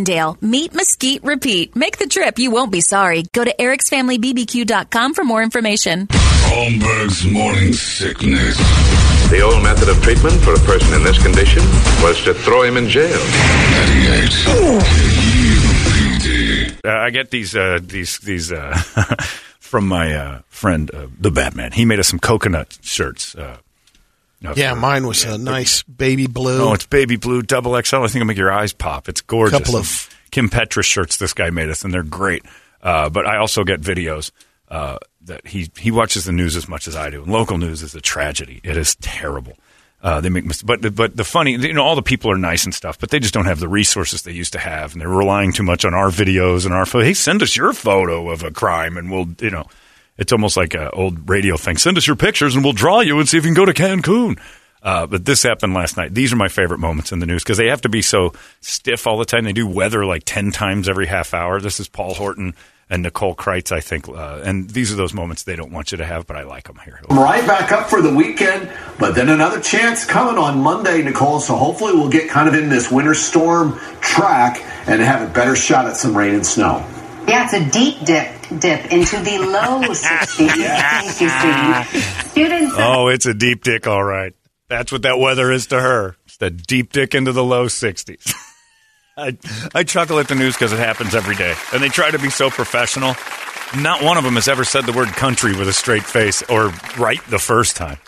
Avondale. Meat Mesquite Repeat. Make the trip. You won't be sorry. Go to ericsfamilybbq.com for more information. Holmberg's morning sickness. The old method of treatment for a person in this condition was to throw him in jail. 98. Uh, I get these uh, these these uh, from my uh, friend uh, the Batman. He made us some coconut shirts. Yeah, mine was yeah, a nice baby blue. Oh, it's baby blue double XL. I think it'll make your eyes pop. It's gorgeous. Couple of- Kim Petra shirts this guy made us, and they're great. Uh, but I also get videos uh, that he he watches the news as much as I do. And local news is a tragedy. It is terrible. Uh, they make mis- but but the funny you know all the people are nice and stuff, but they just don't have the resources they used to have, and they're relying too much on our videos and our hey send us your photo of a crime, and we'll you know it's almost like an old radio thing. Send us your pictures, and we'll draw you and see if you can go to Cancun. Uh, but this happened last night. These are my favorite moments in the news because they have to be so stiff all the time. They do weather like 10 times every half hour. This is Paul Horton and Nicole Crites, I think. Uh, and these are those moments they don't want you to have, but I like them here. right back up for the weekend, but then another chance coming on Monday, Nicole. So hopefully we'll get kind of in this winter storm track and have a better shot at some rain and snow. Yeah, it's a deep dip dip into the low 60s. Thank you, Steve. Students. Oh, it's a deep dick, all right. That's what that weather is to her. It's the deep dick into the low 60s. I, I chuckle at the news because it happens every day. And they try to be so professional. Not one of them has ever said the word country with a straight face or right the first time.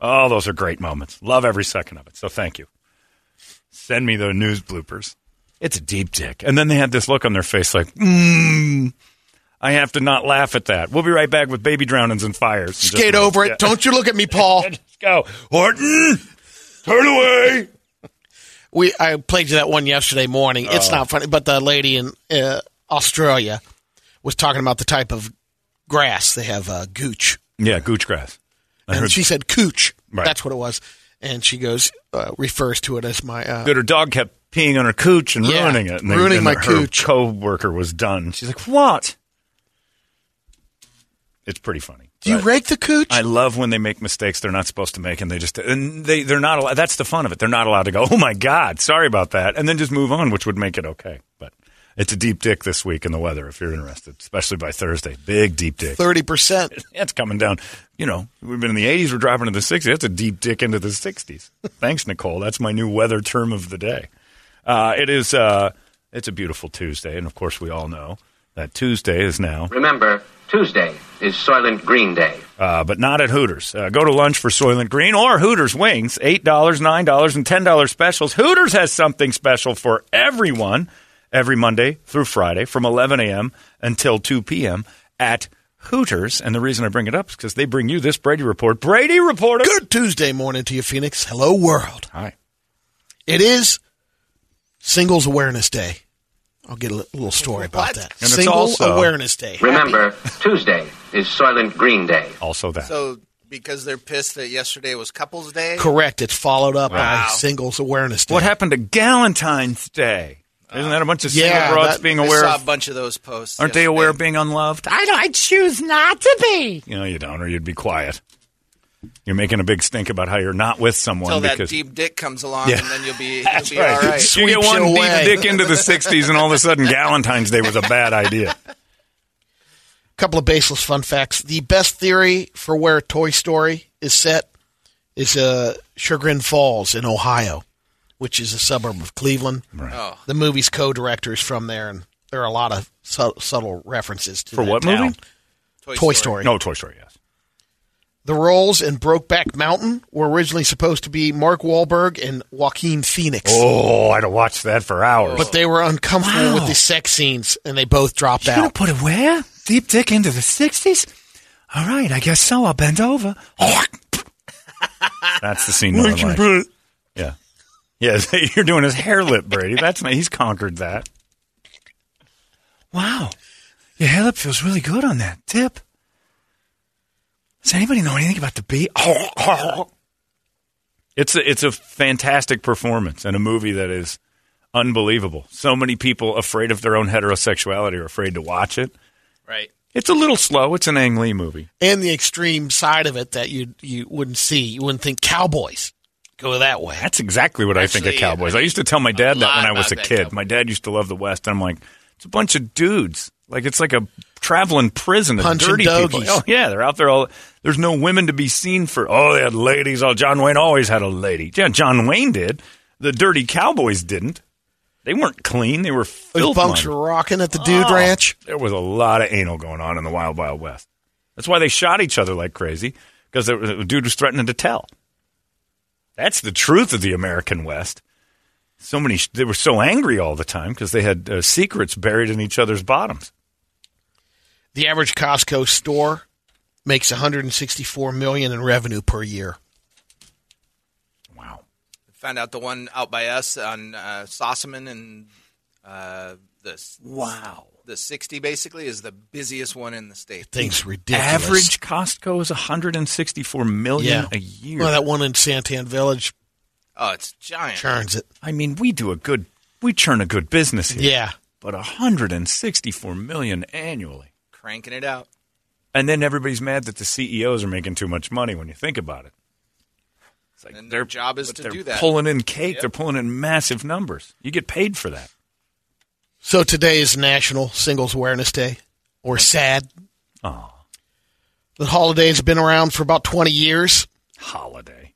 Oh, those are great moments. Love every second of it. So thank you. Send me the news bloopers. It's a deep dick. And then they had this look on their face like, mmm. I have to not laugh at that. We'll be right back with baby drownings and fires. in Skate minute. over it. Yeah. Don't you look at me, Paul. Let's go. Horton, turn away. We I played you that one yesterday morning. It's Oh. not funny, but the lady in uh, Australia was talking about the type of grass they have, uh, gooch, Yeah, gooch grass. I and heard she said cooch. Right. That's what it was, and she goes uh, refers to it as my. Uh, that her dog kept peeing on her cooch and Yeah, ruining it. And ruining and my her cooch. co-worker was done. She's like, what? It's pretty funny. Do you rake the cooch? I love when they make mistakes they're not supposed to make, and they just and they they're not. Allowed, that's the fun of it. They're not allowed to go. Oh my god, sorry about that, and then just move on, which would make it okay. But it's a deep dick this week in the weather if you're interested, especially by Thursday. Big deep dick. Thirty percent. It's coming down. You know, we've been in the 80s, we're dropping to the 60s. That's a deep dick into the 60s. Thanks, Nicole. That's my new weather term of the day. Uh, it is, uh, it's a beautiful Tuesday. And of course, we all know that Tuesday is now, Remember, Tuesday is Soylent Green Day. uh, but not at Hooters. Uh, go to lunch for Soylent Green or Hooters Wings. $8, $9, and $10 specials. Hooters has something special for everyone every Monday through Friday from 11 a.m. until 2 p.m. at Hooters. And the reason I bring it up is because they bring you this Brady Report. Brady Report. Good Tuesday morning to you, Phoenix. Hello, world. Hi. It is Singles Awareness Day. I'll get a little story about What? that. And it's Single also- Awareness Day. Remember, Tuesday is Soylent Green Day. Also that. So because they're pissed that yesterday was Couples Day. Correct. It's followed up by Singles Awareness Day. what happened to Galentine's Day? Isn't that a bunch of Yeah, single broads that- being I aware saw of? a bunch of those posts. Aren't they aware of being unloved? I, I choose not to be. You know, you don't, or you'd be quiet. You're making a big stink about how you're not with someone Until that because deep dick comes along, Yeah. and then you'll be, That's you'll be right. all right. You get one away. deep dick into the '60s, and all of a sudden, Galentine's Day was a bad idea. A couple of baseless fun facts. The best theory for where Toy Story is set is uh, Chagrin Falls in Ohio, which is a suburb of Cleveland. Right. Oh, The movie's co-director is from there, and there are a lot of su- subtle references to For that what town. movie? Toy, Toy Story. No, Toy Story. Yes. The roles in Brokeback Mountain were originally supposed to be Mark Wahlberg and Joaquin Phoenix. Oh, I'd have watched that for hours. But they were uncomfortable with the sex scenes, and they both dropped You're gonna put it where? Deep dick into the '60s? All right, I guess so. I'll bend over. That's the scene. No one likes. Yeah, yeah. You're doing his hair lip, Brady. That's not, he's conquered that. Wow, your hair lip feels really good on that tip. Does anybody know anything about the beat? It's a, it's a fantastic performance and a movie that is unbelievable. So many people afraid of their own heterosexuality are afraid to watch it. right. It's a little slow. It's an Ang Lee movie. and the extreme side of it that you you wouldn't see. You wouldn't think cowboys go that way. That's exactly what I think of Cowboys. I used to tell my dad that when I was a kid. Cowboys. My dad used to love the West, and I'm like, it's a bunch of dudes. Like it's like a traveling prison of Punching dirty people. Oh yeah, they're out there all. There's no women to be seen for. Oh, they had ladies. Oh, John Wayne always had a lady. Yeah, John Wayne did. The dirty Cowboys didn't. They weren't clean. They were Those filth bunks were rocking at the Dude Oh, Ranch. There was a lot of anal going on in the Wild Wild West. That's why they shot each other like crazy because the dude was threatening to tell. That's the truth of the American West. So many, they were so angry all the time because they had uh, secrets buried in each other's bottoms. The average Costco store makes 164 million in revenue per year. Wow. Found out the one out by us on uh, Sossaman and uh, the Wow. the sixty basically is the busiest one in the state. Things ridiculous. Average Costco is 164 million yeah. a year. Well, that one in Santan Village Oh, it's giant. churns it. I mean, we do a good, we churn a good business here. Yeah. But 164 million annually. Cranking it out. And then everybody's mad that the CEOs are making too much money when you think about it. It's like And their job is to they're do that. pulling in cake. Yep. They're pulling in massive numbers. You get paid for that. So today is National Singles Awareness Day, or SAD. Oh, The holiday has been around for about 20 years. holiday.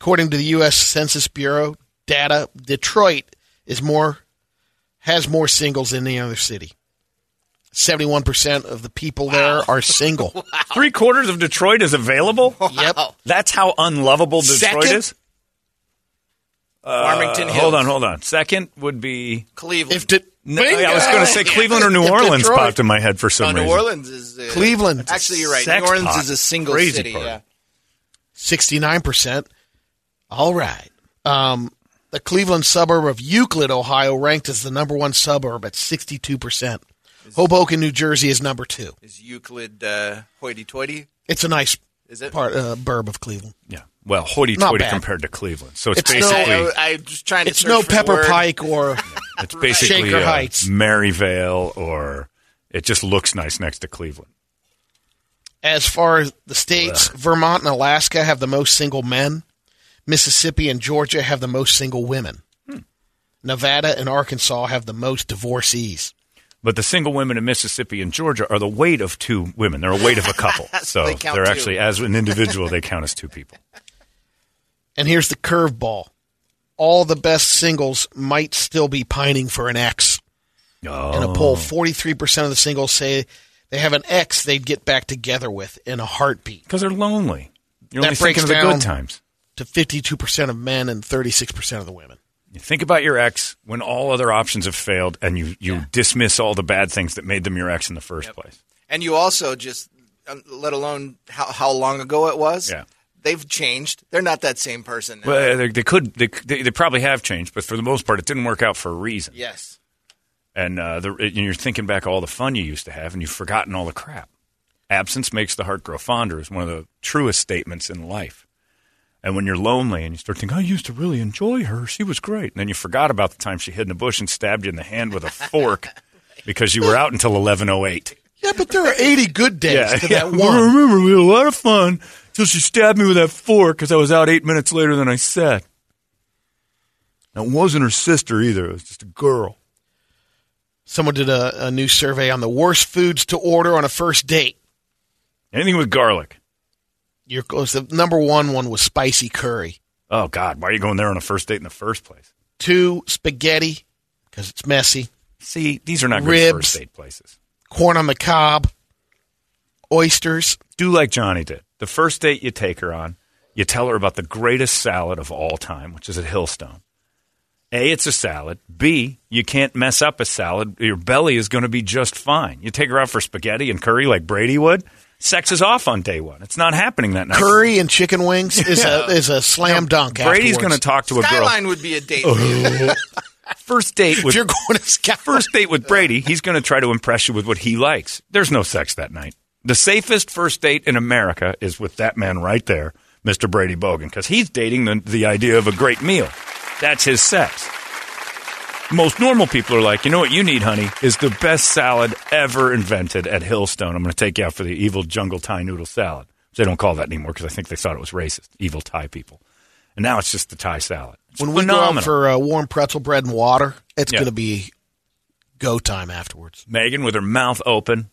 According to the U.S. Census Bureau data, Detroit is more has more singles than any other city. Seventy-one percent of the people there are single. Three quarters of Detroit is available. Yep. That's how unlovable Detroit Second? is. Farmington Uh, Hills. hold on, hold on. Second would be. Cleveland. If De- No, I was going to say Cleveland or New If Orleans Detroit- popped in my head for no, reason. New. Orleans is uh, Cleveland. Actually, you're right. Sex New Orleans pot. is a single Crazy city. part. Yeah. Sixty-nine percent. All right. Um, the Cleveland suburb of Euclid, Ohio, ranked as the number one suburb at sixty-two percent. Hoboken, New Jersey, is number two. Is Euclid uh, hoity-toity? It's a nice Is it? part uh, burb of Cleveland. Yeah. Well, hoity-toity compared to Cleveland. So it's, It's no- basically I, I'm just trying to. It's search no for the Pepper. Pike or it's basically Shaker Heights. Maryvale, or it just looks nice next to Cleveland. As far as the states, Vermont and Alaska have the most single men. Mississippi and Georgia have the most single women. Hmm. Nevada and Arkansas have the most divorcees. But the single women in Mississippi and Georgia are the weight of two women. They're a weight of a couple. so they count they're two. actually, as an individual, they count as two people. And here's the curveball. All the best singles might still be pining for an ex. Oh. In a poll, 43% of the singles say they have an ex they'd get back together with in a heartbeat. Because they're lonely. You're That only thinking of breaks the good times. To 52% of men and 36% of the women. You think about your ex when all other options have failed and you, you dismiss all the bad things that made them your ex in the first place. And you also just, um, let alone how, how long ago it was. Yeah. They've changed. They're not that same person now. Well, they, they could, they, they, they probably have changed, but for the most part, it didn't work out for a reason. yes. And, uh, the, and you're thinking back all the fun you used to have, and you've forgotten all the crap. Absence makes the heart grow fonder is one of the truest statements in life. And when you're lonely and you start thinking, I used to really enjoy her, she was great. And then you forgot about the time she hid in the bush and stabbed you in the hand with a fork because you were out until 1108. Yeah, but there are 80 good days Yeah, to yeah. that I one. remember we had a lot of fun until she stabbed me with that fork because I was out eight minutes later than I said. It wasn't her sister either. It was just a girl. Someone did a, a new survey on the worst foods to order on a first date. Anything with garlic. Your was the number one one was spicy curry. Oh God, why are you going there on a first date in the first place? Two spaghetti because it's messy. See, these are not good Ribs. first date places. Corn on the cob, oysters. Do like Johnny did. The first date you take her on, you tell her about the greatest salad of all time, which is at Hillstone. A, it's a salad. B, you can't mess up a salad. Your belly is going to be just fine. You take her out for spaghetti and curry like Brady would. Sex is off on day one. It's not happening that night. Curry and chicken wings is Yeah. a is a slam dunk. Brady's going to talk to a girl. Skyline would be a date for you. First date with If you're going to Skyline. first date with Brady, he's going to try to impress you with what he likes. There's no sex that night. The safest first date in America is with that man right there, Mr. Brady Bogan, because he's dating the, the idea of a great meal. That's his sex. Most normal people are like, you know what you need, honey, is the best salad ever invented at Hillstone. I'm going to take you out for the evil jungle Thai noodle salad. They don't call that anymore because I think they thought it was racist. Evil Thai people. And now it's just the Thai salad. It's when we phenomenal. go out for uh, warm pretzel bread and water, it's Yeah. going to be go time afterwards. Megan with her mouth open.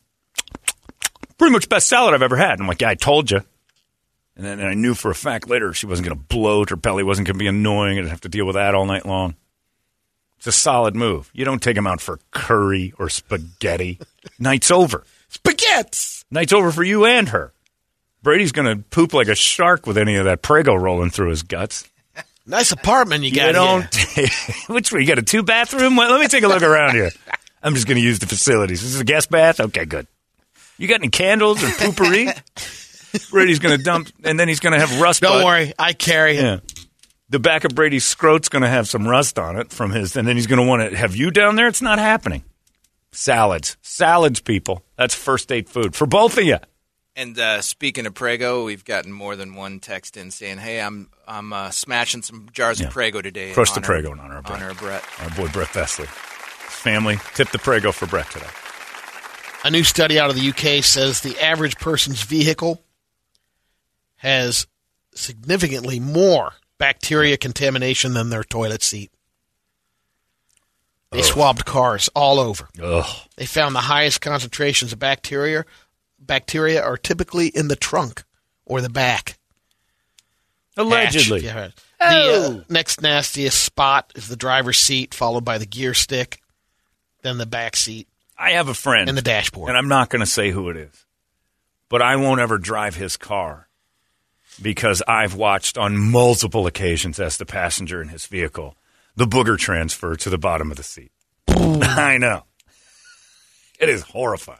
Pretty much best salad I've ever had. I'm like, yeah, I told you. And then I knew for a fact later she wasn't going to bloat. Her belly wasn't going to be annoying. I'd have to deal with that all night long. It's a solid move. You don't take him out for curry or spaghetti. Night's over. Spaghettis. Night's over for you and her. Brady's going to poop like a shark with any of that Prego rolling through his guts. Nice apartment you got. You don't. here. Which one? You got a two bathroom? Well, let me take a look around here. I'm just going to use the facilities. This is a guest bath. Okay, good. You got any candles or poopery? Brady's going to dump, and then he's going to have rust. Don't butt. worry, I carry it. Yeah. The back of Brady's scrot's going to have some rust on it from his, and then he's going to want to have you down there. It's not happening. Salads, salads, people. That's first date food for both of you. And uh, speaking of Prego, we've gotten more than one text in saying, "Hey, I'm I'm uh, smashing some jars Yeah. of Prego today." Crush the honor- Prego in honor of Brett. honor of Brett. Our boy Brett Vesley. Family tip the Prego for Brett today. A new study out of the UK says the average person's vehicle has significantly more bacteria contamination than their toilet seat. They swabbed cars all over. Ugh. They found the highest concentrations of bacteria bacteria are typically in the trunk or the back. Allegedly. Hatch. Yeah. The uh, next nastiest spot is the driver's seat, followed by the gear stick, then the back seat, I have a friend. and the dashboard. and I'm not going to say who it is, but I won't ever drive his car because I've watched on multiple occasions as the passenger in his vehicle the booger transfer to the bottom of the seat. I know. It is horrifying.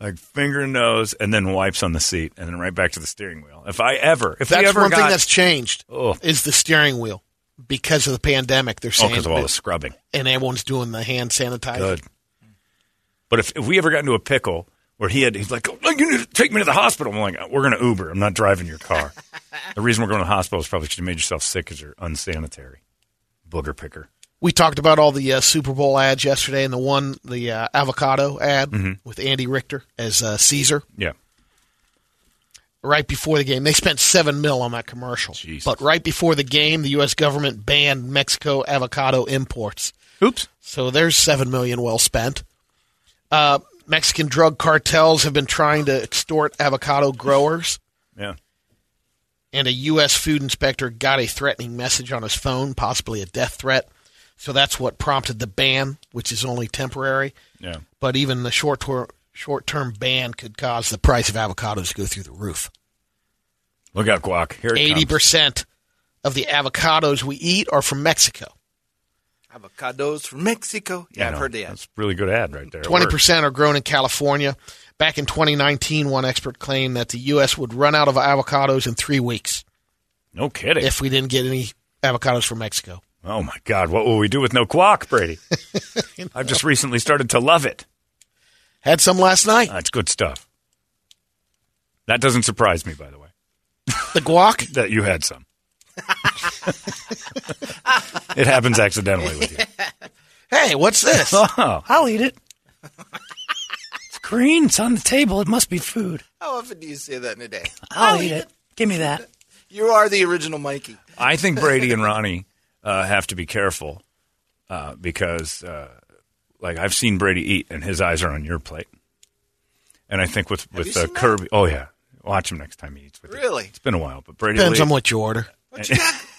Like finger and nose, and then wipes on the seat, and then right back to the steering wheel. If I ever, if That's ever one got, thing that's changed Oh. is the steering wheel because of the pandemic. They're oh, saying because of all the scrubbing. and everyone's doing the hand sanitizer. Good. But if, if we ever got into a pickle where he had, he's like, oh, you need to take me to the hospital. I'm like, we're going to Uber. I'm not driving your car. the reason we're going to the hospital is probably because you made yourself sick because you're unsanitary. Booger picker. We talked about all the uh, Super Bowl ads yesterday, and the one, the uh, avocado ad Mm-hmm. with Andy Richter as uh, Caesar. Yeah. Right before the game, they spent seven mil on that commercial. Jesus. But right before the game, the U.S. government banned Mexico avocado imports. Oops. So there's seven million well spent. Uh, Mexican drug cartels have been trying to extort avocado growers. Yeah. and a U.S. food inspector got a threatening message on his phone, possibly a death threat. So that's what prompted the ban, which is only temporary. Yeah. But even the short tor- short-term ban could cause the price of avocados to go through the roof. Look out, guac. Here it Eighty comes. percent of the avocados we eat are from Mexico. Avocados from Mexico. Yeah, I I've know. heard the ad. That's a really good ad right there. Twenty percent are grown in California. Back in 2019, one expert claimed that the U.S. would run out of avocados in three weeks No kidding. if we didn't get any avocados from Mexico. Oh my God, what will we do with no guac, Brady? I've just recently started to love it. Had some last night. That's good stuff. That doesn't surprise me, by the way, The guac. that you had some. it happens accidentally with you. Hey, what's this? Oh, I'll eat it. It's green. It's on the table. It must be food. How often do you say that in a day? I'll eat it. Give me that. You are the original Mikey. I think Brady and Ronnie uh, have to be careful uh, because, uh, like, I've seen Brady eat, and his eyes are on your plate. And I think with with you uh, seen that? Kirby, oh yeah, watch him next time he eats with you. Really? It's been a while, but Brady Depends will on what you order. What you got?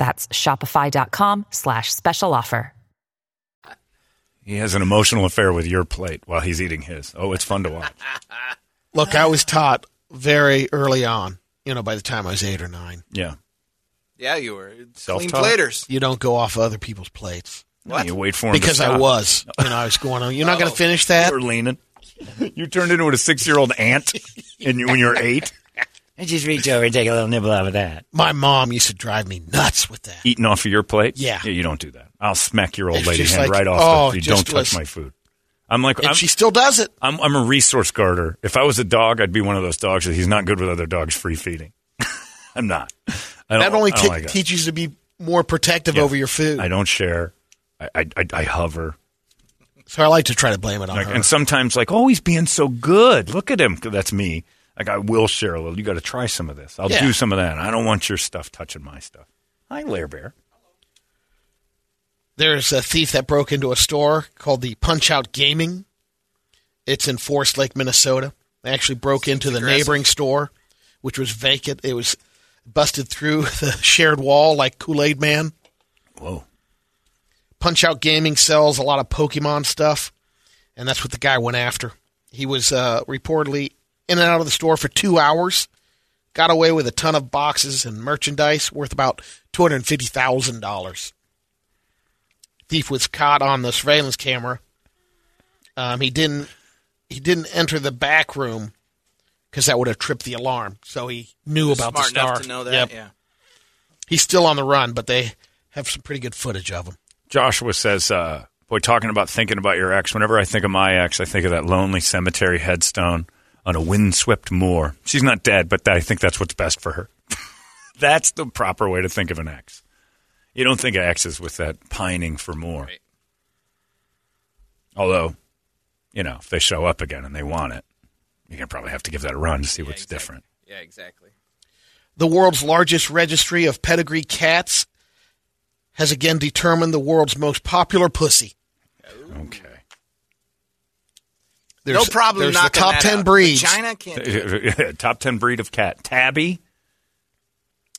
That's shopify.com slash special offer. He has an emotional affair with your plate while he's eating his. Oh, it's fun to watch. Look, I was taught very early on. You know, by the time I was eight or nine, Yeah. Yeah, you were clean Self-taught? platers. you don't go off other people's plates What? You wait for him to because I was. You know, I was going on. You're not going to oh. finish that. You were leaning. You turned into a six-year-old ant and you, when you were eight, I just reach over and take a little nibble out of that. My mom used to drive me nuts with that. eating off of your plate. Yeah. you don't do that. I'll smack your old It's lady hand like, right off. oh, if you don't touch was- my food. I'm like, And I'm, she still does it. I'm, I'm a resource guarder. If I was a dog, I'd be one of those dogs that he's not good with other dogs free feeding. I'm not. I don't, That only I don't like teaches you to be more protective Yeah. over your food. I don't share. I, I, I, I hover. so I like to try to blame it on Like, her. and sometimes, like, oh, he's being so good. Look at him. That's me. Like, I will share a little. You got to try some of this. I'll Yeah. do some of that. I don't want your stuff touching my stuff. Hi, Lair Bear. There's a thief that broke into a store called the Punch Out Gaming. It's in Forest Lake, Minnesota. They actually broke into the neighboring store, which was vacant. It was busted through the shared wall like Kool Aid Man. Whoa. Punch Out Gaming sells a lot of Pokemon stuff, and that's what the guy went after. He was uh, reportedly in and out of the store for two hours, got away with a ton of boxes and merchandise worth about two hundred fifty thousand dollars. Thief was caught on the surveillance camera. Um, he didn't he didn't enter the back room because that would have tripped the alarm. So he knew about Smart the star. enough to know that. Yep. Yeah. He's still on the run, but they have some pretty good footage of him. Joshua says, uh, boy, talking about thinking about your ex, whenever I think of my ex, I think of that lonely cemetery headstone on a windswept moor. She's not dead, but I think that's what's best for her. that's the proper way to think of an ex. You don't think of exes with that pining for more. Right. Although, you know, if they show up again and they want it, you're going to probably have to give that a run to see what's exactly. different. Yeah, exactly. The world's largest registry of pedigree cats has again determined the world's most popular pussy. Okay. There's, no problem There's the top ten out. breeds. China can't. Top 10 breed of cat. Tabby.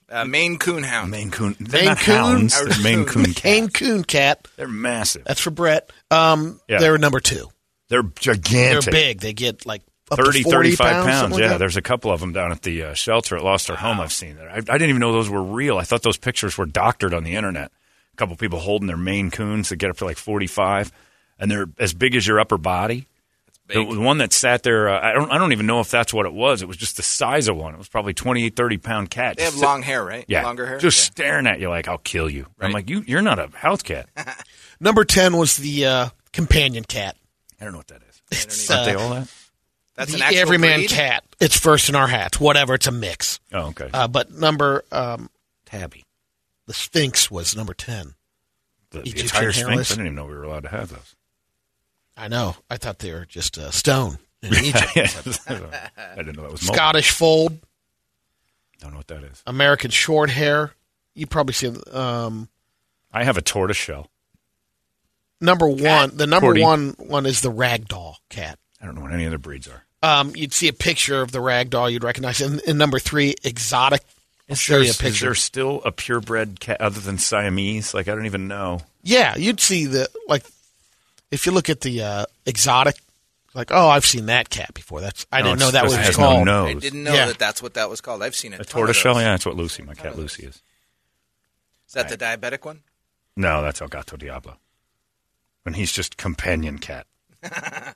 Uh, Maine Coon Hound. Maine Coon. They're Maine not Coon? hounds. They're Maine Coon Maine cat. Coon cat. They're massive. That's for Brett. Um, Yeah. they're number two. They're gigantic. They're big. They get like up 30, to 35 pounds. pounds. something like yeah, that. there's a couple of them down at the uh, shelter at Lost Our Home. I've seen that. I, I didn't even know those were real. I thought those pictures were doctored on the internet. A couple people holding their Maine Coons that get up to like 45, and they're as big as your upper body. The, the one that sat there, uh, I don't, I don't even know if that's what it was. It was just the size of one. It was probably 28, 30 pound cat. They have Just long hair, right? Yeah, Longer hair. Just Yeah. staring at you like I'll kill you. I'm Right. like you. You're not a house cat. I Number ten was the uh, companion cat. I don't know what that is. It's Aren't they uh, all that? That's an the actual everyman breed? cat. It's first in our hats. Whatever. It's a mix. Oh, okay. Uh, but number um, Tabby. the Sphinx was number ten. The, the Egyptian entire Sphinx. hairless. I didn't even know we were allowed to have those. I know. I thought they were just uh, stone in Egypt. I didn't know that was. Scottish fold, Don't know what that is. American short hair. You probably see um, I have a tortoise shell. number one. The number Cordy. one one is the ragdoll cat. I don't know what any other breeds are. Um, you'd see a picture of the ragdoll, you'd recognize. And, and number three, exotic. Is there, is there still a purebred cat other than Siamese? Like I don't even know. Yeah, you'd see the like if you look at the uh, exotic, like oh, I've seen that cat before. That's I No, didn't know that was has called. no I didn't know Yeah. that that's what that was called. I've seen a, A tortoiseshell? Yeah, that's what Lucy, my cat Lucy is. Is that the diabetic one? No, that's El Gato Diablo. And he's just companion cat.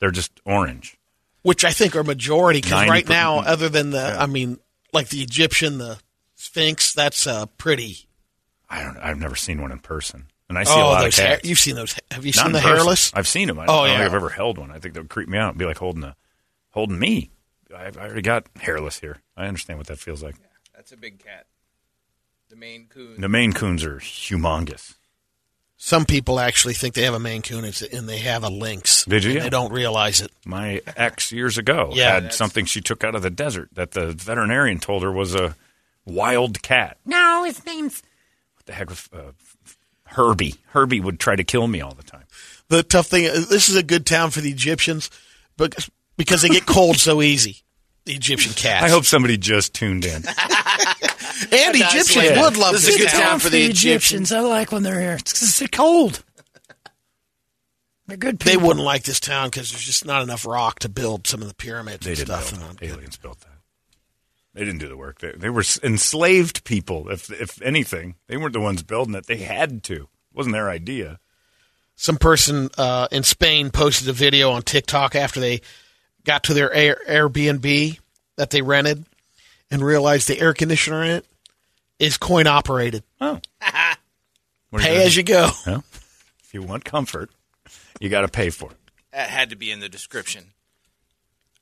They're just orange. which I think are majority because right per- now, other than the, I mean, like the Egyptian, the Sphinx, that's uh, pretty. I don't. I've never seen one in person, and I see oh, a lot those of hair, cats. you've seen those? Have you Not seen the person. hairless? I've seen them. I Oh, don't yeah. think I've ever held one. I think that would creep me out. It'd be like holding a holding me. I, I already got hairless here. I understand what that feels like. That's a big cat. The Maine Coon. The Maine Coons are humongous. Some people actually think they have a Maine Coon and they have a lynx. Did you? and Yeah. They don't realize it. My ex years ago Yeah, had that's- something she took out of the desert that the veterinarian told her was a wild cat. No, his name's What the heck? was, Uh, Herbie. Herbie would try to kill me all the time. The tough thing, uh, this is a good town for the Egyptians, but because they get cold so easy. The Egyptian cats. I hope somebody just tuned in. and Egyptians right. would love This is a good town for the Egyptians. I like when they're here. It's 'cause they're cold. They're good They people. wouldn't like this town because there's just not enough rock to build some of the pyramids They and didn't stuff. build And, that. Aliens built that. They didn't do the work. They, they were enslaved people. If if anything, they weren't the ones building it. They had to. It wasn't their idea. some person uh, in Spain posted a video on TikTok after they got to their Air, Airbnb that they rented and realized the air conditioner in it is coin operated. Oh, Pay as you go. Well, if you want comfort, you got to pay for it. That had to be in the description.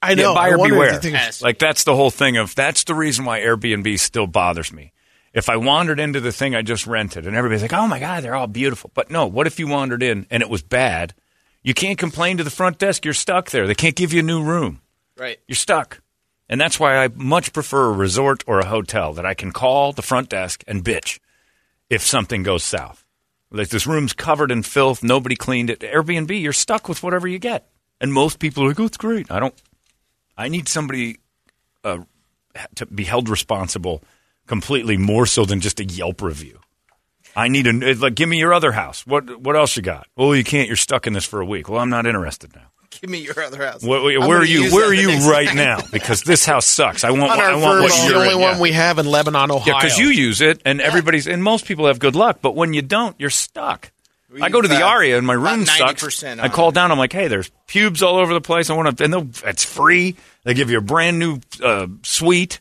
I know. Yeah, buyer I wonder if beware. they Like that's the whole thing of that's the reason why Airbnb still bothers me. If I wandered into the thing I just rented and everybody's like, "Oh my god, they're all beautiful," but no, what if you wandered in and it was bad? You can't complain to the front desk. You're stuck there. They can't give you a new room. Right. You're stuck. And that's why I much prefer a resort or a hotel that I can call the front desk and bitch if something goes south. Like this room's covered in filth, nobody cleaned it. Airbnb, you're stuck with whatever you get. And most people are like, "Oh, it's great." I don't. I need somebody uh, to be held responsible completely more so than just a Yelp review. I need a like, give me your other house. What what else you got? Well, you can't. You're stuck in this for a week. Well, I'm not interested now. Give me your other house. Where, where are you? Where are you right time. now? Because this house sucks. I want. on I our want verge, what the you're only in. one Yeah. we have in Lebanon, Ohio. Yeah, because you use it, and everybody's and most people have good luck. But when you don't, you're stuck. We I go to the use, uh, Aria and my room sucks. 90% I on call down. I'm like, hey, there's pubes all over the place. I want to, and they'll- it's free. They give you a brand new uh, suite,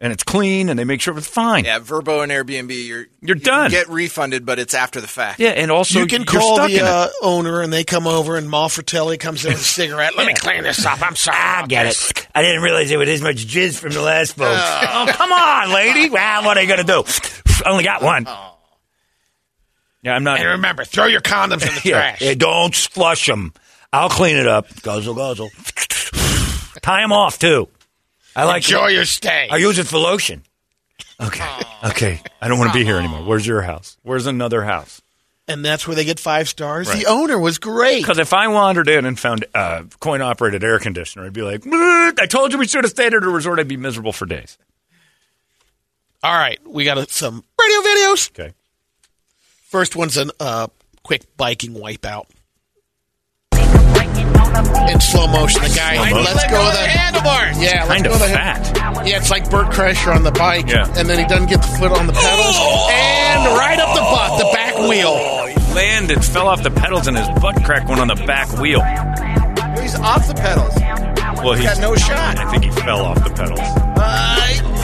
and it's clean, and they make sure it's fine. Yeah, Vrbo and Airbnb, you're You're you done. Get refunded, but it's after the fact. Yeah, and also you can you're call stuck the in it. uh, owner and they come over and Malfratelli comes in with a cigarette. Let me clean this up. I'm sorry. I about get this." it. I didn't realize there was this much jizz from the last folks. oh, come on, lady. Well, what are you gonna do? I only got one. Yeah, I'm not. And remember, throw your condoms in the Yeah, trash. yeah, don't flush them. I'll clean it up. Guzzle, guzzle. Tie them off too. I like. Enjoy your stay. I use it for lotion. Okay. Okay. I don't want to be here anymore. Where's your house? Where's another house? and that's where they get five stars. Right. The owner was great. Because if I wandered in and found a coin operated air conditioner, I'd be like, I told you we should have stayed at a resort. I'd be miserable for days. All right, we got uh, some radio videos. Okay. First one's a uh, quick biking wipeout. In slow motion, the guy Slow motion. let's go of the handlebars. Yeah, let's Kind go of the fat. Yeah, it's like Bert Kreischer on the bike, Yeah. and then he doesn't get the foot on the pedals, and right up the butt, the back wheel. Oh, he landed, fell off the pedals, and his butt crack went on the back wheel. He's off the pedals. Well, He's got no shot. I think he fell off the pedals.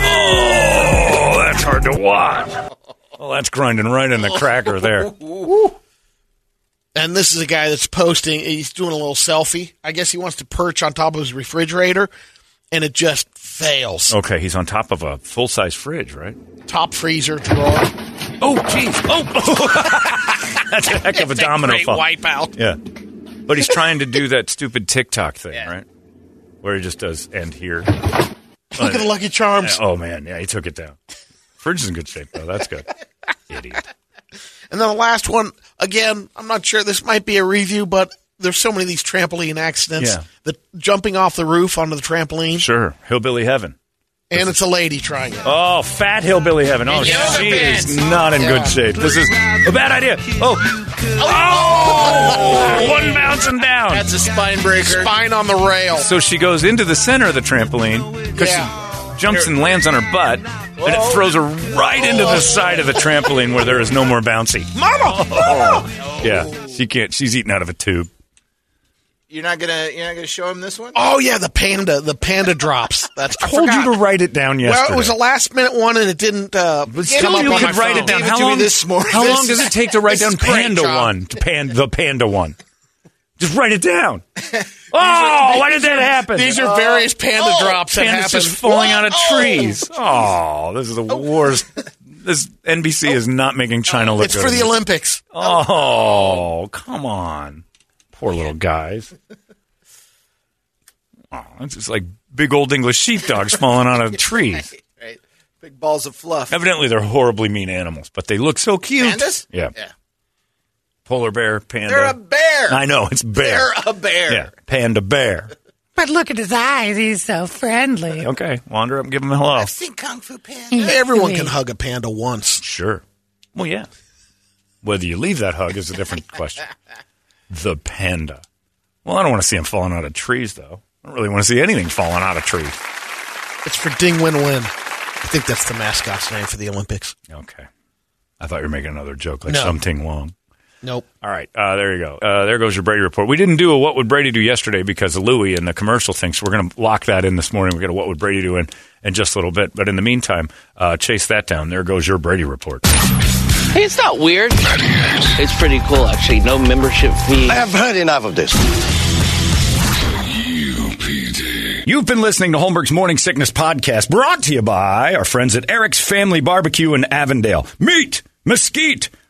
Oh, that's hard to watch. Well, that's grinding right in the oh. cracker there. And this is a guy that's posting. He's doing a little selfie. I guess he wants to perch on top of his refrigerator, and it just fails. Okay, he's on top of a full size fridge, right? Top freezer drawer. Oh, jeez. Oh, that's a heck of a It's domino great fall. wipeout. Yeah, but he's trying to do that stupid TikTok thing, right? Where he just does end here. Look at the Lucky Charms. Oh man, yeah, he took it down. Fridge is in good shape though. That's good. Idiot. And then the last one, again, I'm not sure this might be a review, but there's so many of these trampoline accidents. Yeah. The jumping off the roof onto the trampoline. Sure, hillbilly heaven. And it's a lady trying it. Oh, fat hillbilly heaven. Oh, Yeah. she Pants. is not in Yeah. good shape. This is a bad idea. Oh, oh, one bouncing down. That's a spine breaker. Spine on the rail. So she goes into the center of the trampoline because she jumps and lands on her butt, and it throws her right into the side of the trampoline where there is no more bouncy. Mama! Oh, yeah, she can't. She's eating out of a tube. You're not gonna you're not gonna show him this one? Oh yeah, the panda, the panda drops. That's I Told forgot. you to write it down yesterday. Well, it was a last minute one, and it didn't uh, come Still, up you on could my write phone. it down. How long? this morning. How long does it take to write down is Panda John. One? To pan the Panda One. Just write it down. oh, why did that happen? These are various panda oh, drops that Pandas happen. just falling out of Oh. trees. Oh, this is the worst. This NBC oh. is not making China look It's good. for the Olympics. Oh, come on. Poor little guys. Oh, it's just like big old English sheepdogs falling out of trees. Right. Big balls of fluff. Evidently, they're horribly mean animals, but they look so cute. Pandas? Yeah. Yeah. Polar bear, panda. They're a bear. I know, it's bear. They're a bear. Yeah, panda bear. But look at his eyes. He's so friendly. Okay, wander up and give him a hello. I've seen Kung Fu Panda. Everyone can hug a panda once. Sure. Well, yeah. Whether you leave that hug is a different question. The panda. Well, I don't want to see him falling out of trees, though. I don't really want to see anything falling out of trees. It's for Ding Win Win. I think that's the mascot's name for the Olympics. Okay. I thought you were making another joke like No. something Wong. Nope. All right, uh, there you go. Uh, there goes your Brady report. We didn't do a what would Brady do yesterday because of Louie and the commercial thing, so we're going to lock that in this morning. We're going to what would Brady do in, in just a little bit. But in the meantime, uh, chase that down. There goes your Brady report. Hey, it's not weird. It's pretty cool, actually. No membership fee. I have heard enough of this. You've been listening to Holmberg's Morning Sickness Podcast, brought to you by our friends at Eric's Family Barbecue in Avondale. Meat, mesquite,